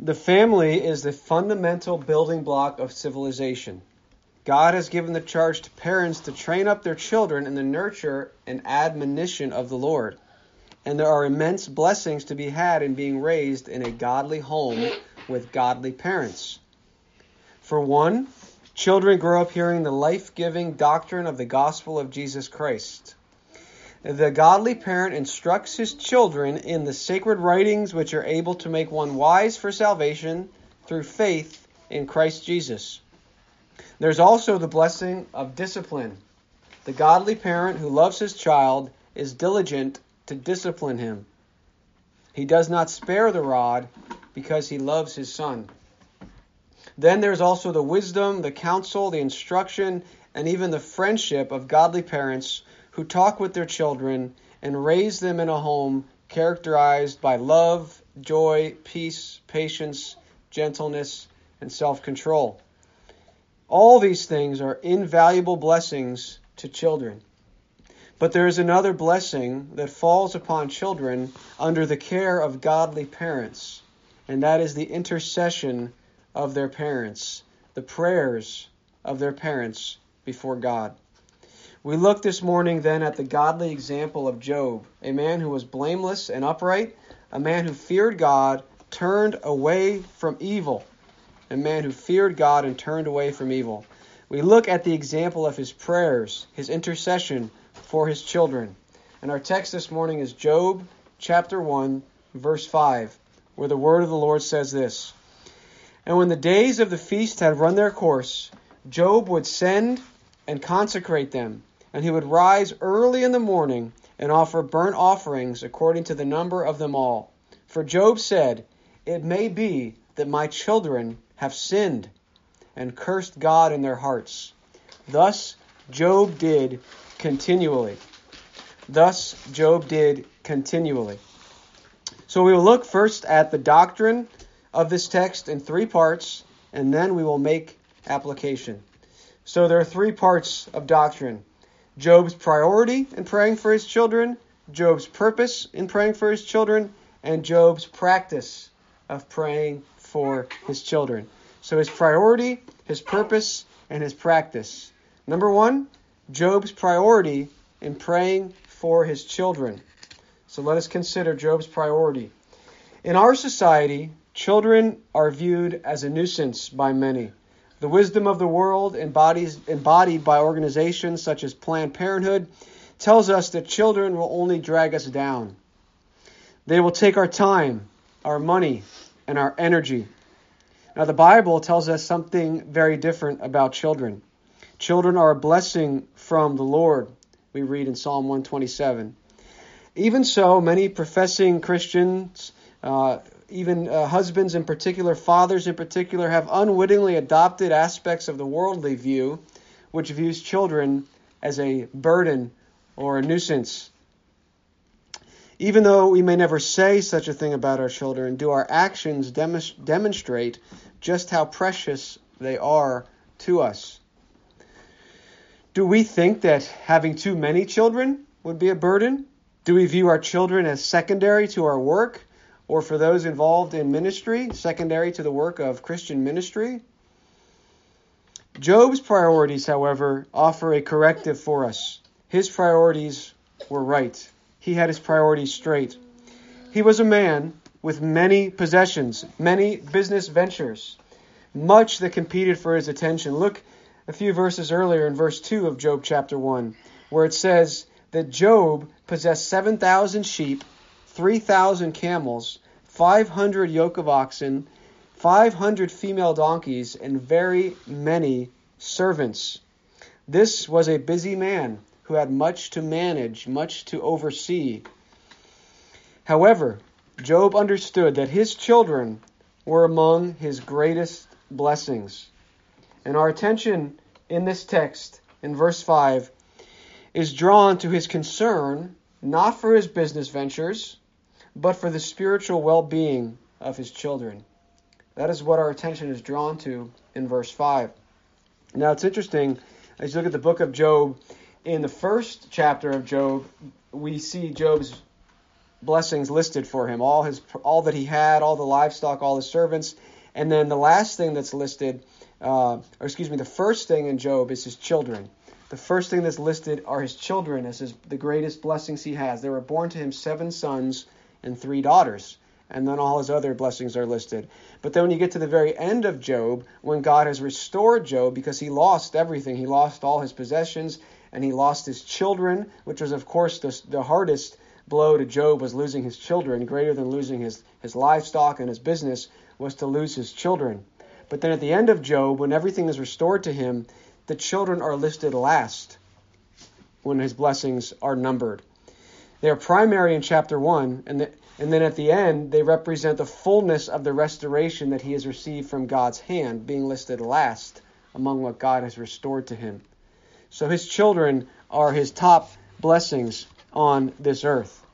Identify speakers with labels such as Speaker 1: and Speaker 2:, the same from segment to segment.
Speaker 1: The family is the fundamental building block of civilization. God has given the charge to parents to train up their children in the nurture and admonition of the Lord. And there are immense blessings to be had in being raised in a godly home with godly parents. For one, children grow up hearing the life giving doctrine of the gospel of Jesus Christ. The godly parent instructs his children in the sacred writings which are able to make one wise for salvation through faith in Christ Jesus. There's also the blessing of discipline. The godly parent who loves his child is diligent to discipline him. He does not spare the rod because he loves his son. Then there's also the wisdom, the counsel, the instruction, and even the friendship of godly parents who talk with their children and raise them in a home characterized by love, joy, peace, patience, gentleness, and self control. All these things are invaluable blessings to children. But there is another blessing that falls upon children under the care of godly parents, and that is the intercession of their parents, the prayers of their parents before God. We look this morning then at the godly example of Job, a man who was blameless and upright, a man who feared God, turned away from evil, a man who feared God and turned away from evil. We look at the example of his prayers, his intercession for his children. And our text this morning is Job chapter 1, verse 5, where the word of the Lord says this And when the days of the feast had run their course, Job would send and consecrate them and he would rise early in the morning and offer burnt offerings according to the number of them all. For Job said, It may be that my children have sinned and cursed God in their hearts. Thus Job did continually. Thus Job did continually. So we will look first at the doctrine of this text in three parts, and then we will make application. So there are three parts of doctrine. Job's priority in praying for his children, Job's purpose in praying for his children, and Job's practice of praying for his children. So his priority, his purpose, and his practice. Number one, Job's priority in praying for his children. So let us consider Job's priority. In our society, children are viewed as a nuisance by many. The wisdom of the world, embodied by organizations such as Planned Parenthood, tells us that children will only drag us down. They will take our time, our money, and our energy. Now, the Bible tells us something very different about children. Children are a blessing from the Lord, we read in Psalm 127. Even so, many professing Christians uh, even uh, husbands in particular, fathers in particular, have unwittingly adopted aspects of the worldly view, which views children as a burden or a nuisance. Even though we may never say such a thing about our children, do our actions dem- demonstrate just how precious they are to us? Do we think that having too many children would be a burden? Do we view our children as secondary to our work? Or for those involved in ministry, secondary to the work of Christian ministry. Job's priorities, however, offer a corrective for us. His priorities were right. He had his priorities straight. He was a man with many possessions, many business ventures, much that competed for his attention. Look a few verses earlier in verse 2 of Job chapter 1, where it says that Job possessed 7,000 sheep 3,000 camels, 500 yoke of oxen, 500 female donkeys, and very many servants. This was a busy man who had much to manage, much to oversee. However, Job understood that his children were among his greatest blessings. And our attention in this text, in verse 5, is drawn to his concern not for his business ventures, but for the spiritual well being of his children. That is what our attention is drawn to in verse 5. Now it's interesting, as you look at the book of Job, in the first chapter of Job, we see Job's blessings listed for him, all his all that he had, all the livestock, all his servants, and then the last thing that's listed, uh, or excuse me, the first thing in Job is his children. The first thing that's listed are his children as his, the greatest blessings he has. There were born to him seven sons and three daughters. And then all his other blessings are listed. But then when you get to the very end of Job, when God has restored Job because he lost everything, he lost all his possessions and he lost his children, which was, of course, the, the hardest blow to Job was losing his children, greater than losing his, his livestock and his business was to lose his children. But then at the end of Job, when everything is restored to him, the children are listed last when his blessings are numbered. They are primary in chapter 1, and, the, and then at the end, they represent the fullness of the restoration that he has received from God's hand, being listed last among what God has restored to him. So his children are his top blessings on this earth.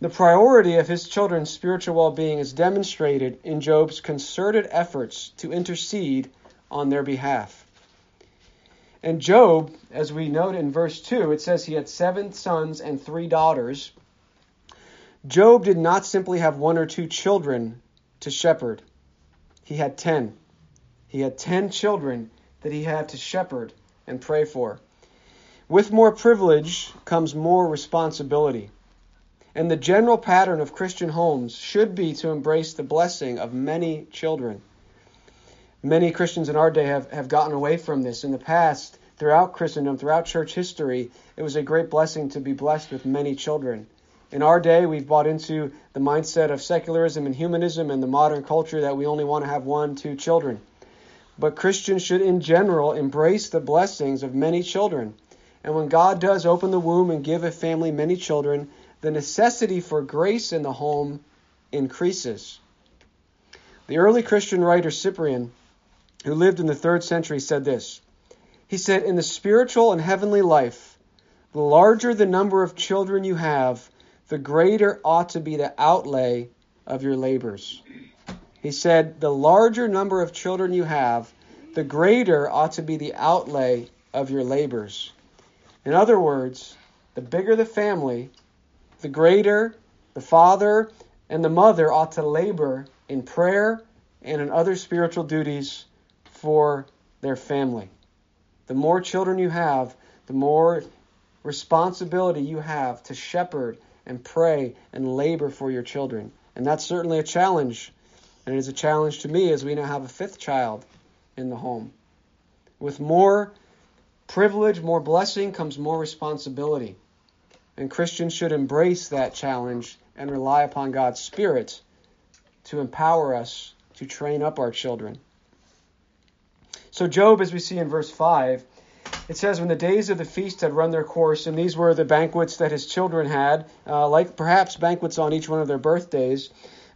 Speaker 1: The priority of his children's spiritual well being is demonstrated in Job's concerted efforts to intercede on their behalf. And Job, as we note in verse 2, it says he had seven sons and three daughters. Job did not simply have one or two children to shepherd, he had ten. He had ten children that he had to shepherd and pray for. With more privilege comes more responsibility. And the general pattern of Christian homes should be to embrace the blessing of many children. Many Christians in our day have, have gotten away from this. In the past, throughout Christendom, throughout church history, it was a great blessing to be blessed with many children. In our day, we've bought into the mindset of secularism and humanism and the modern culture that we only want to have one, two children. But Christians should, in general, embrace the blessings of many children. And when God does open the womb and give a family many children, the necessity for grace in the home increases. The early Christian writer Cyprian, who lived in the third century, said this. He said, In the spiritual and heavenly life, the larger the number of children you have, the greater ought to be the outlay of your labors. He said, The larger number of children you have, the greater ought to be the outlay of your labors. In other words, the bigger the family, the greater the father and the mother ought to labor in prayer and in other spiritual duties for their family. The more children you have, the more responsibility you have to shepherd and pray and labor for your children. And that's certainly a challenge. And it is a challenge to me as we now have a fifth child in the home. With more privilege, more blessing comes more responsibility. And Christians should embrace that challenge and rely upon God's Spirit to empower us to train up our children. So, Job, as we see in verse 5, it says, When the days of the feast had run their course, and these were the banquets that his children had, uh, like perhaps banquets on each one of their birthdays.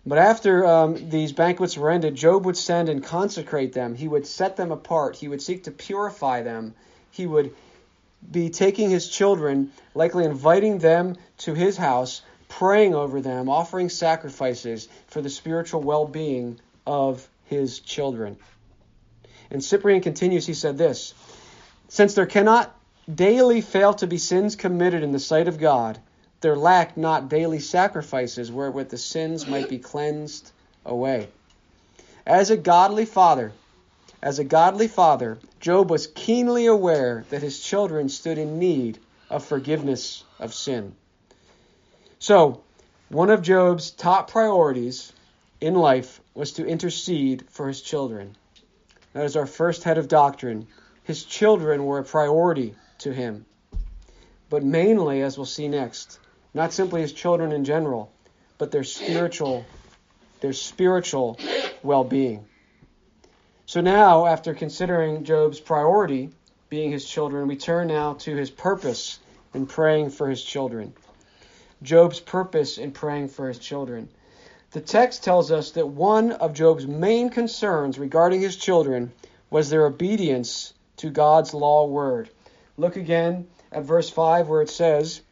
Speaker 1: But after um, these banquets were ended, Job would send and consecrate them. He would set them apart. He would seek to purify them. He would be taking his children, likely inviting them to his house, praying over them, offering sacrifices for the spiritual well being of his children. And Cyprian continues, he said this Since there cannot daily fail to be sins committed in the sight of God, there lack not daily sacrifices wherewith the sins might be cleansed away. As a godly father, as a godly father, Job was keenly aware that his children stood in need of forgiveness of sin. So, one of Job's top priorities in life was to intercede for his children. That is our first head of doctrine. His children were a priority to him. But mainly, as we'll see next, not simply his children in general, but their spiritual, their spiritual well-being. So now, after considering Job's priority, being his children, we turn now to his purpose in praying for his children. Job's purpose in praying for his children. The text tells us that one of Job's main concerns regarding his children was their obedience to God's law word. Look again at verse 5 where it says,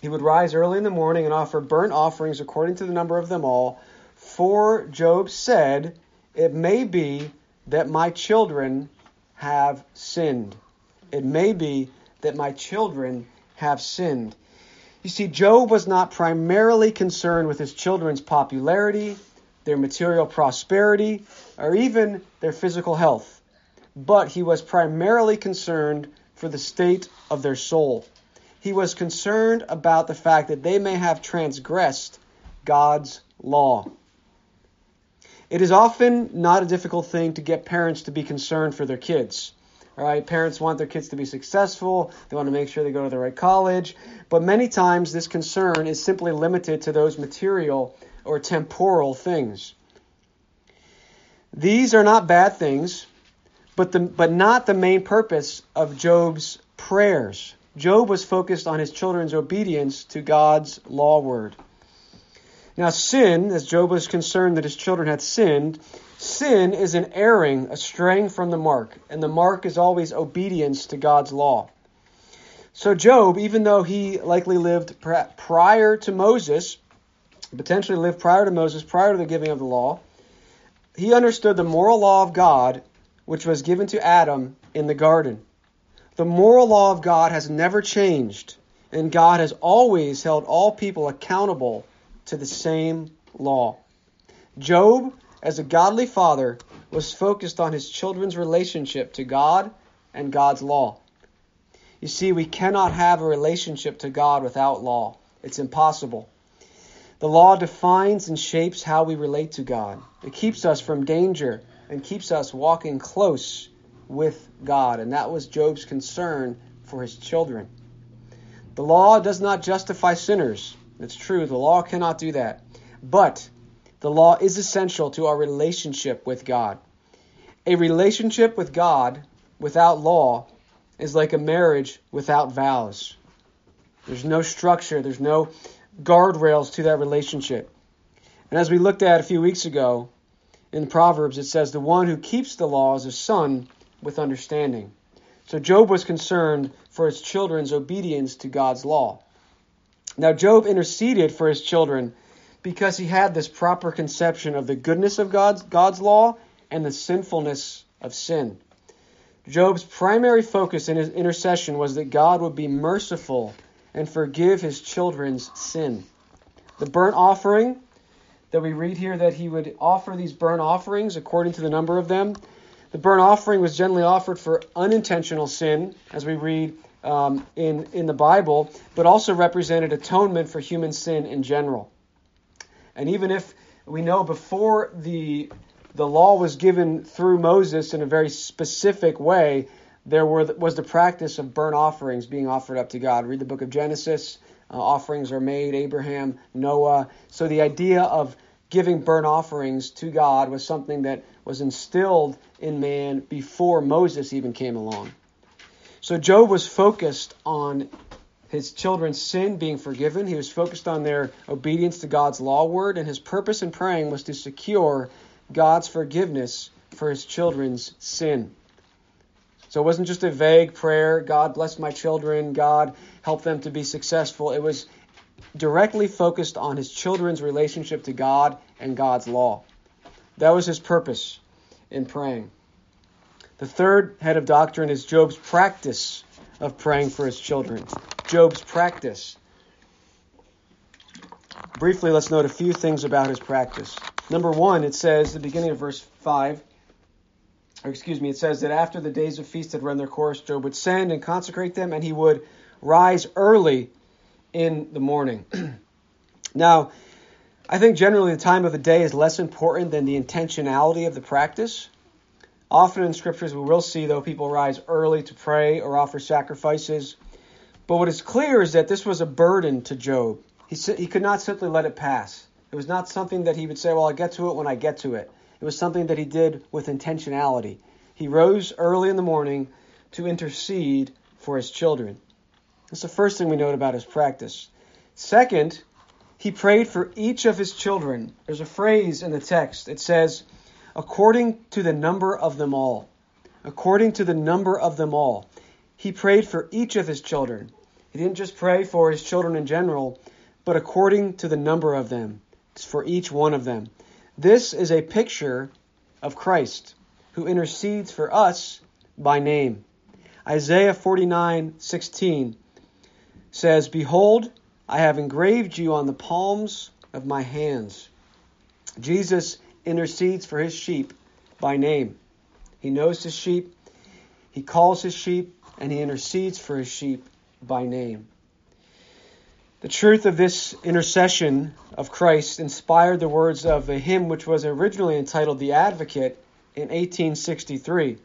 Speaker 1: He would rise early in the morning and offer burnt offerings according to the number of them all. For Job said, It may be that my children have sinned. It may be that my children have sinned. You see, Job was not primarily concerned with his children's popularity, their material prosperity, or even their physical health, but he was primarily concerned for the state of their soul. He was concerned about the fact that they may have transgressed God's law. It is often not a difficult thing to get parents to be concerned for their kids. All right, parents want their kids to be successful. They want to make sure they go to the right college. But many times this concern is simply limited to those material or temporal things. These are not bad things, but the, but not the main purpose of Job's prayers. Job was focused on his children's obedience to God's law word. Now, sin, as Job was concerned that his children had sinned, sin is an erring, a straying from the mark, and the mark is always obedience to God's law. So, Job, even though he likely lived prior to Moses, potentially lived prior to Moses, prior to the giving of the law, he understood the moral law of God, which was given to Adam in the garden. The moral law of God has never changed, and God has always held all people accountable to the same law. Job, as a godly father, was focused on his children's relationship to God and God's law. You see, we cannot have a relationship to God without law. It's impossible. The law defines and shapes how we relate to God. It keeps us from danger and keeps us walking close with God. And that was Job's concern for his children. The law does not justify sinners, it's true, the law cannot do that. But the law is essential to our relationship with God. A relationship with God without law is like a marriage without vows. There's no structure, there's no guardrails to that relationship. And as we looked at a few weeks ago in Proverbs, it says, The one who keeps the law is a son with understanding. So Job was concerned for his children's obedience to God's law. Now, Job interceded for his children because he had this proper conception of the goodness of God's, God's law and the sinfulness of sin. Job's primary focus in his intercession was that God would be merciful and forgive his children's sin. The burnt offering that we read here that he would offer these burnt offerings according to the number of them. The burnt offering was generally offered for unintentional sin, as we read um, in, in the Bible, but also represented atonement for human sin in general. And even if we know before the, the law was given through Moses in a very specific way, there were, was the practice of burnt offerings being offered up to God. Read the book of Genesis. Uh, offerings are made, Abraham, Noah. So the idea of giving burnt offerings to God was something that was instilled in man before Moses even came along. So Job was focused on his children's sin being forgiven. He was focused on their obedience to God's law word, and his purpose in praying was to secure God's forgiveness for his children's sin. So it wasn't just a vague prayer, God bless my children, God help them to be successful. It was directly focused on his children's relationship to God and God's law. That was his purpose in praying. The third head of doctrine is Job's practice of praying for his children. Job's practice. Briefly, let's note a few things about his practice. Number one, it says, the beginning of verse 5, or excuse me, it says that after the days of feast had run their course, Job would send and consecrate them, and he would rise early in the morning. now, I think generally the time of the day is less important than the intentionality of the practice. Often in scriptures, we will see, though, people rise early to pray or offer sacrifices. But what is clear is that this was a burden to Job. He, he could not simply let it pass. It was not something that he would say, Well, I'll get to it when I get to it. It was something that he did with intentionality. He rose early in the morning to intercede for his children. That's the first thing we note about his practice. Second, he prayed for each of his children. There's a phrase in the text. It says, according to the number of them all. According to the number of them all. He prayed for each of his children. He didn't just pray for his children in general, but according to the number of them. It's for each one of them. This is a picture of Christ, who intercedes for us by name. Isaiah 49:16 says, "Behold, I have engraved you on the palms of my hands. Jesus intercedes for his sheep by name. He knows his sheep, he calls his sheep, and he intercedes for his sheep by name. The truth of this intercession of Christ inspired the words of a hymn which was originally entitled The Advocate in 1863,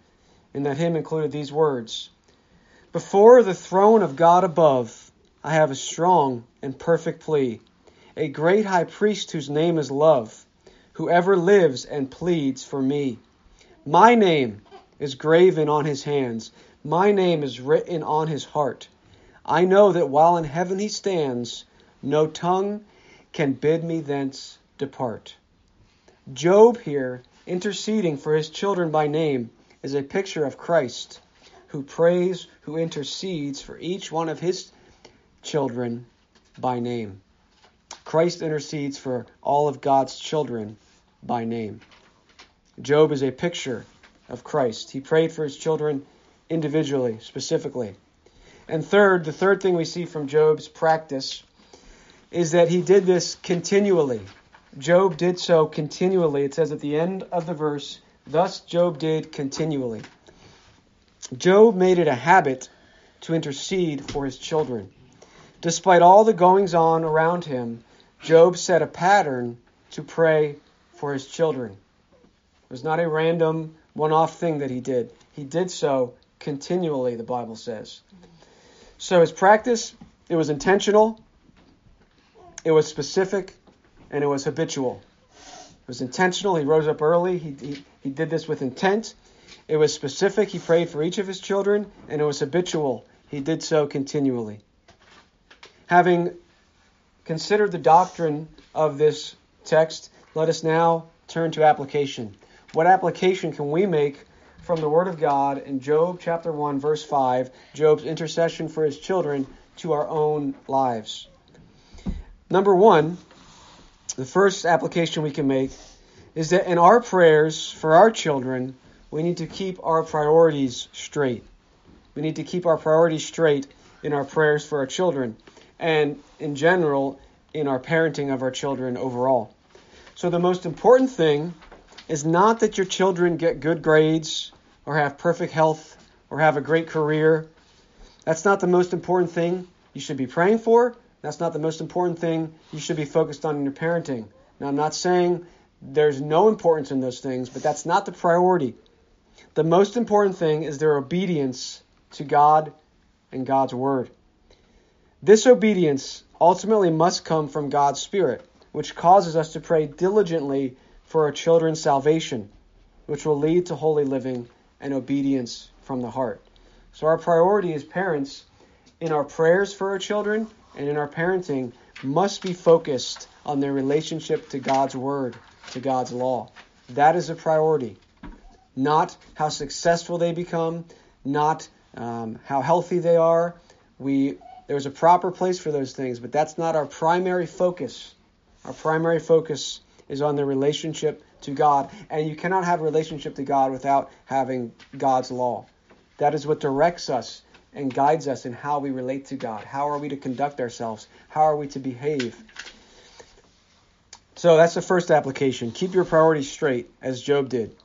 Speaker 1: and that hymn included these words Before the throne of God above, I have a strong and perfect plea, a great high priest whose name is love, who ever lives and pleads for me. My name is graven on his hands, my name is written on his heart. I know that while in heaven he stands, no tongue can bid me thence depart. Job here, interceding for his children by name, is a picture of Christ, who prays, who intercedes for each one of his children by name. Christ intercedes for all of God's children by name. Job is a picture of Christ. He prayed for his children individually, specifically. And third, the third thing we see from Job's practice is that he did this continually. Job did so continually. It says at the end of the verse, thus Job did continually. Job made it a habit to intercede for his children. Despite all the goings on around him, Job set a pattern to pray for his children. It was not a random one off thing that he did. He did so continually, the Bible says. So his practice, it was intentional, it was specific, and it was habitual. It was intentional. He rose up early. He, he, he did this with intent. It was specific. He prayed for each of his children, and it was habitual. He did so continually. Having considered the doctrine of this text, let us now turn to application. What application can we make from the Word of God in Job chapter 1, verse 5, Job's intercession for his children to our own lives. Number one, the first application we can make is that in our prayers for our children, we need to keep our priorities straight. We need to keep our priorities straight in our prayers for our children and in general in our parenting of our children overall. So the most important thing is not that your children get good grades or have perfect health or have a great career. That's not the most important thing you should be praying for. That's not the most important thing you should be focused on in your parenting. Now, I'm not saying there's no importance in those things, but that's not the priority. The most important thing is their obedience to God and God's Word. This obedience ultimately must come from God's Spirit, which causes us to pray diligently for our children's salvation, which will lead to holy living and obedience from the heart. So, our priority as parents in our prayers for our children and in our parenting must be focused on their relationship to God's Word, to God's law. That is a priority. Not how successful they become, not um, how healthy they are. We there's a proper place for those things, but that's not our primary focus. Our primary focus is on their relationship to God. And you cannot have a relationship to God without having God's law. That is what directs us and guides us in how we relate to God. How are we to conduct ourselves? How are we to behave? So that's the first application. Keep your priorities straight, as Job did.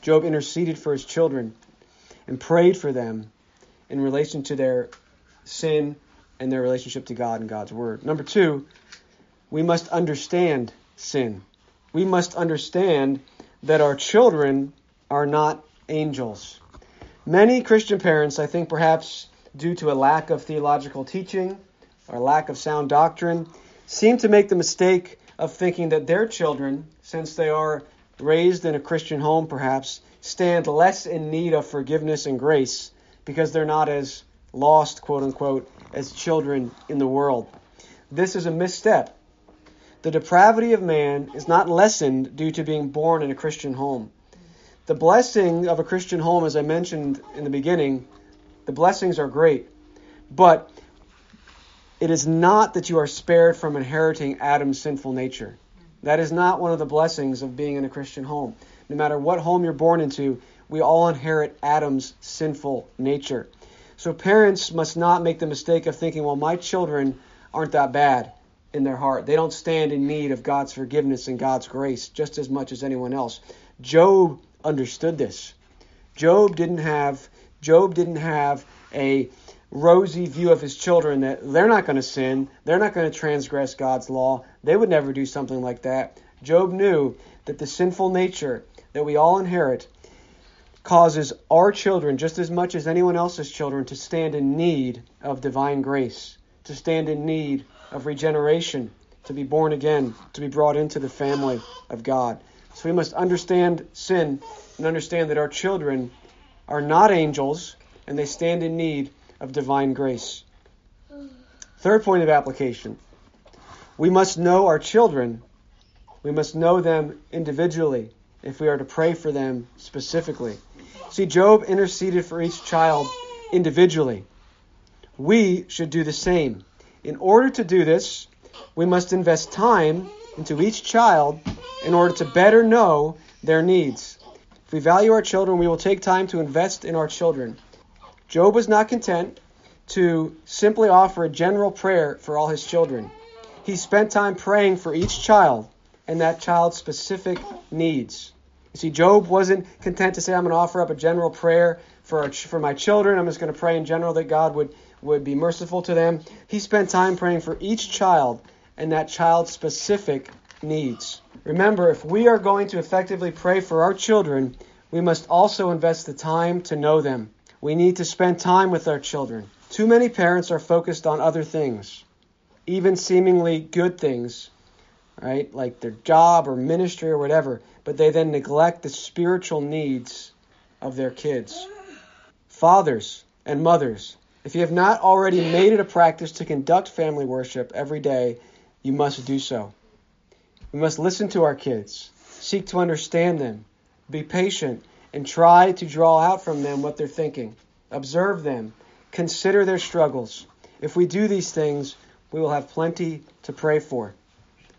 Speaker 1: Job interceded for his children and prayed for them in relation to their sin and their relationship to God and God's Word. Number two, we must understand sin we must understand that our children are not angels. Many Christian parents, I think perhaps due to a lack of theological teaching or lack of sound doctrine, seem to make the mistake of thinking that their children, since they are raised in a Christian home perhaps, stand less in need of forgiveness and grace because they're not as lost, quote unquote, as children in the world. This is a misstep the depravity of man is not lessened due to being born in a Christian home. The blessing of a Christian home, as I mentioned in the beginning, the blessings are great. But it is not that you are spared from inheriting Adam's sinful nature. That is not one of the blessings of being in a Christian home. No matter what home you're born into, we all inherit Adam's sinful nature. So parents must not make the mistake of thinking, well, my children aren't that bad in their heart. They don't stand in need of God's forgiveness and God's grace just as much as anyone else. Job understood this. Job didn't have Job didn't have a rosy view of his children that they're not going to sin, they're not going to transgress God's law. They would never do something like that. Job knew that the sinful nature that we all inherit causes our children, just as much as anyone else's children, to stand in need of divine grace, to stand in need of regeneration, to be born again, to be brought into the family of God. So we must understand sin and understand that our children are not angels and they stand in need of divine grace. Third point of application we must know our children, we must know them individually if we are to pray for them specifically. See, Job interceded for each child individually. We should do the same. In order to do this, we must invest time into each child in order to better know their needs. If we value our children, we will take time to invest in our children. Job was not content to simply offer a general prayer for all his children. He spent time praying for each child and that child's specific needs. You see, Job wasn't content to say, I'm going to offer up a general prayer for, our, for my children. I'm just going to pray in general that God would, would be merciful to them. He spent time praying for each child and that child's specific needs. Remember, if we are going to effectively pray for our children, we must also invest the time to know them. We need to spend time with our children. Too many parents are focused on other things, even seemingly good things, right? Like their job or ministry or whatever but they then neglect the spiritual needs of their kids. Fathers and mothers, if you have not already made it a practice to conduct family worship every day, you must do so. We must listen to our kids, seek to understand them, be patient, and try to draw out from them what they're thinking. Observe them, consider their struggles. If we do these things, we will have plenty to pray for.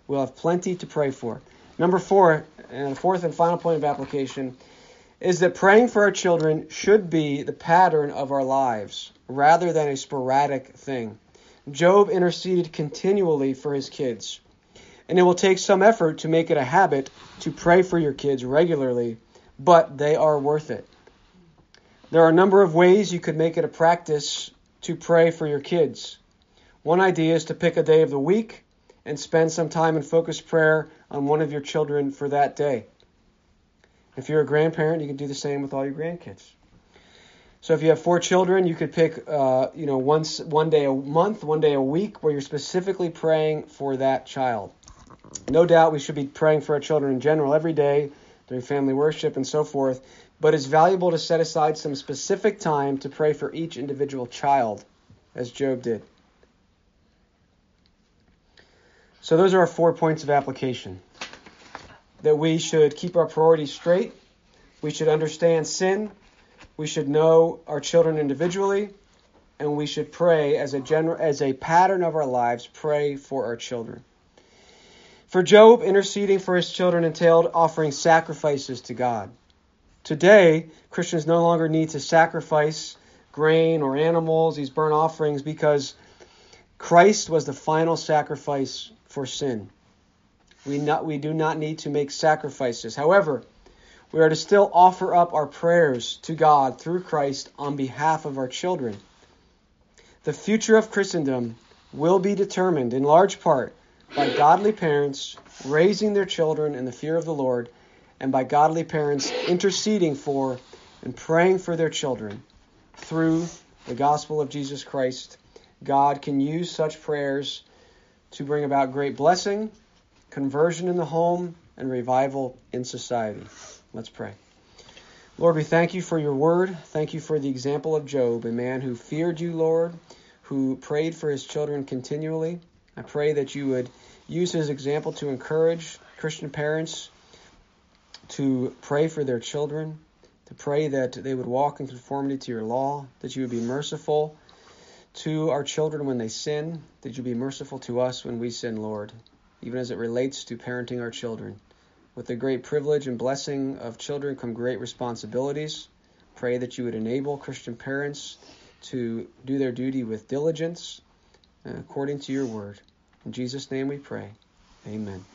Speaker 1: We'll have plenty to pray for. Number four, and the fourth and final point of application, is that praying for our children should be the pattern of our lives rather than a sporadic thing. Job interceded continually for his kids. And it will take some effort to make it a habit to pray for your kids regularly, but they are worth it. There are a number of ways you could make it a practice to pray for your kids. One idea is to pick a day of the week and spend some time in focused prayer on one of your children for that day. If you're a grandparent, you can do the same with all your grandkids. So if you have four children, you could pick, uh, you know, once one day a month, one day a week, where you're specifically praying for that child. No doubt we should be praying for our children in general every day during family worship and so forth, but it's valuable to set aside some specific time to pray for each individual child, as Job did. So those are our four points of application. That we should keep our priorities straight. We should understand sin. We should know our children individually. And we should pray as a general, as a pattern of our lives, pray for our children. For Job, interceding for his children entailed offering sacrifices to God. Today, Christians no longer need to sacrifice grain or animals, these burnt offerings, because Christ was the final sacrifice for sin. We, not, we do not need to make sacrifices. However, we are to still offer up our prayers to God through Christ on behalf of our children. The future of Christendom will be determined in large part by godly parents raising their children in the fear of the Lord and by godly parents interceding for and praying for their children through the gospel of Jesus Christ. God can use such prayers to bring about great blessing, conversion in the home, and revival in society. Let's pray. Lord, we thank you for your word. Thank you for the example of Job, a man who feared you, Lord, who prayed for his children continually. I pray that you would use his example to encourage Christian parents to pray for their children, to pray that they would walk in conformity to your law, that you would be merciful to our children when they sin, that you be merciful to us when we sin, Lord, even as it relates to parenting our children. With the great privilege and blessing of children come great responsibilities. Pray that you would enable Christian parents to do their duty with diligence, uh, according to your word. In Jesus' name we pray. Amen.